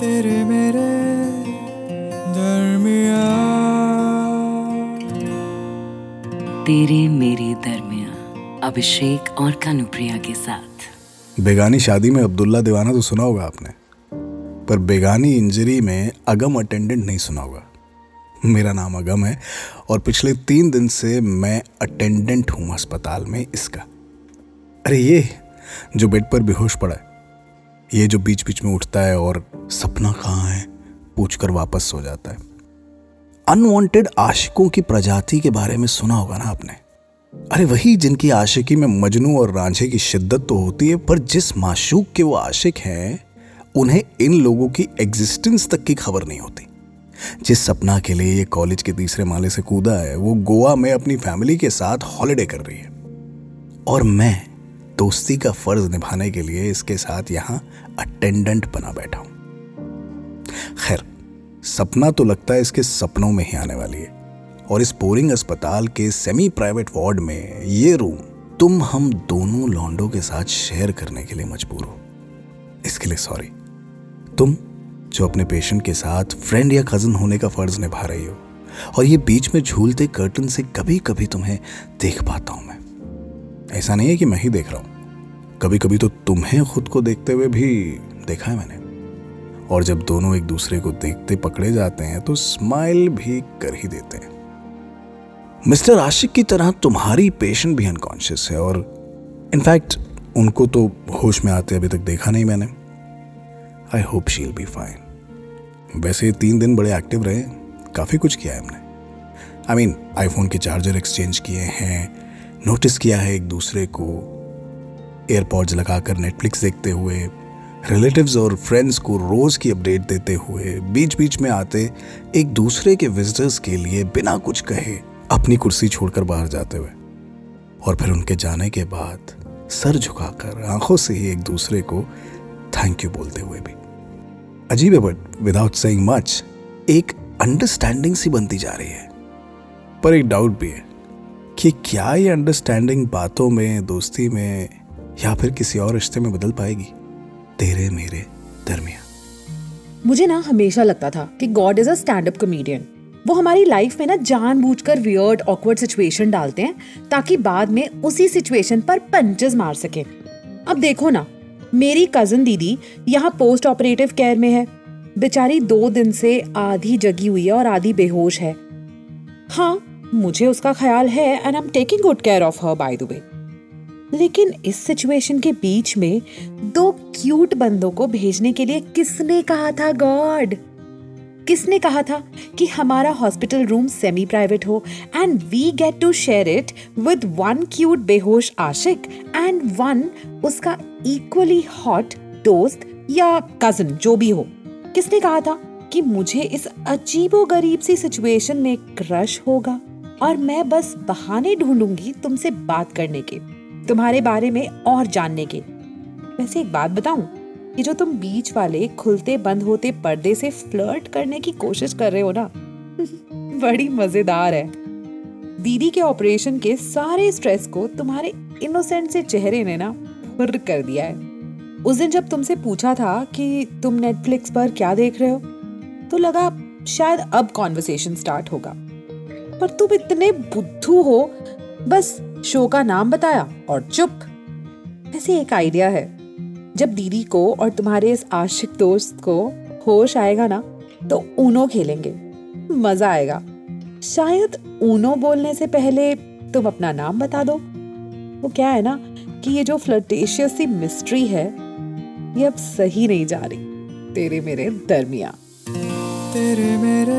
तेरे मेरे दरमिया तेरे मेरे दरमिया अभिषेक और कानुप्रिया के साथ। बेगानी शादी में अब्दुल्ला दीवाना तो सुना होगा आपने पर बेगानी इंजरी में अगम अटेंडेंट नहीं सुना होगा। मेरा नाम अगम है और पिछले तीन दिन से मैं अटेंडेंट हूँ अस्पताल में इसका। अरे ये जो बेड पर बेहोश पड़ा है। ये जो बीच बीच में उठता है और सपना कहाँ है, पूछकर वापस सो जाता है। अनवांटेड आशिकों की प्रजाति के बारे में सुना होगा ना आपने? अरे वही जिनकी आशिकी में मजनू और रांझे की शिद्दत तो होती है, पर जिस माशूक के वो आशिक हैं, उन्हें इन लोगों की एग्जिस्टेंस तक की खबर नहीं होती। जिस सपना के लिए ये कॉलेज के तीसरे माले से कूदा है, वो गोवा में अपनी फैमिली के साथ हॉलिडे कर रही है। और मैं दोस्ती का फ़र्ज़ निभाने के लिए इसके साथ यहाँ अटेंडेंट बना बैठा हूँ। खैर, सपना तो लगता है इसके सपनों में ही आने वाली है। और इस बोरिंग अस्पताल के सेमी प्राइवेट वार्ड में ये रूम तुम हम दोनों लॉन्डो के साथ शेयर करने के लिए मजबूर हो। इसके लिए सॉरी तुम, जो अपने पेशेंट के साथ फ्रेंड या कज़न होने का फ़र्ज़ निभा रही हो, और ये बीच में झूलते कर्टन से कभी कभी तुम्हें देख पाता हूँ मैं। ऐसा नहीं है कि मैं ही देख रहा हूँ। कभी कभी तो तुम्हें खुद को देखते हुए भी देखा है मैंने। और जब दोनों एक दूसरे को देखते पकड़े जाते हैं तो स्माइल भी कर ही देते हैं। मिस्टर आशिक की तरह तुम्हारी पेशेंट भी अनकॉन्शियस है और इनफैक्ट उनको तो होश में आते अभी तक देखा नहीं मैंने। I hope she'll be fine वैसे तीन दिन बड़े एक्टिव रहे, काफ़ी कुछ किया है हमने। आई मीन आईफोन के चार्जर एक्सचेंज किए हैं नोटिस किया है एक दूसरे को। एयरपॉड्स लगाकर नेटफ्लिक्स देखते हुए रिलेटिव्स और फ्रेंड्स को रोज़ की अपडेट देते हुए बीच बीच में आते एक दूसरे के विजिटर्स के लिए बिना कुछ कहे अपनी कुर्सी छोड़कर बाहर जाते हुए। और फिर उनके जाने के बाद सर झुकाकर आँखों से ही एक दूसरे को थैंक यू बोलते हुए भी। अजीब है बट विदाउट सेइंग मच एक अंडरस्टैंडिंग सी बनती जा रही है। पर एक डाउट भी है कि क्या ये अंडरस्टैंडिंग बातों में, दोस्ती में या फिर किसी और रिश्ते में बदल पाएगी? तेरे मेरे दरमिया मुझे ना हमेशा लगता था कि God is a stand up comedian वो हमारी लाइफ में ना जानबूझकर वियर्ड ऑकवर्ड सिचुएशन डालते हैं, ताकि बाद में उसी सिचुएशन पर पंचेस मार सके। अब देखो ना, मेरी कज़न दीदी यहाँ पोस्ट ऑपरेटिव केयर में है। बेचारी दो दिन से आधी जगी हुई है और आधी बेहोश है। हाँ मुझे उसका ख्याल है and I am taking good care of her by the way लेकिन इस सिचुएशन के बीच में दो क्यूट बंदों को भेजने के लिए किसने कहा था गॉड किसने कहा था कि हमारा हॉस्पिटल रूम सेमी प्राइवेट हो and we get to share it with one cute बेहोश आशिक एंड वन उसका इक्वली हॉट दोस्त या कज़न जो भी हो। किसने कहा था कि मुझे इस अजीबो गरीब सी सिचुएशन में क्रश होगा और मैं बस बहाने ढूंढूँगी तुमसे बात करने के। तुम्हारे बारे में और जानने के। वैसे एक बात बताऊँ, ये जो तुम बीच वाले खुलते बंद होते पर्दे से फ्लर्ट करने की कोशिश कर रहे हो ना, बड़ी मज़ेदार है। दीदी के ऑपरेशन के सारे स्ट्रेस को तुम्हारे इनोसेंट से चेहरे ने ना फुर कर दिया है। उस दिन जब तुमसे पूछा था कि तुम नेटफ्लिक्स पर क्या देख रहे हो तो लगा शायद अब कॉन्वर्सेशन स्टार्ट होगा। पर तुम इतने बुद्धू हो, बस शो का नाम बताया और चुप। वैसे एक आइडिया है। जब दीदी को और तुम्हारे इस आशिक दोस्त को होश आएगा ना तो ऊनो खेलेंगे। मज़ा आएगा। शायद ऊनो बोलने से पहले तुम अपना नाम बता दो। वो क्या है ना कि ये जो फ्लर्टेशियस सी मिस्ट्री है, ये अब सही नहीं जा रही। तेरे मेरे दरमिया तेरे मेरे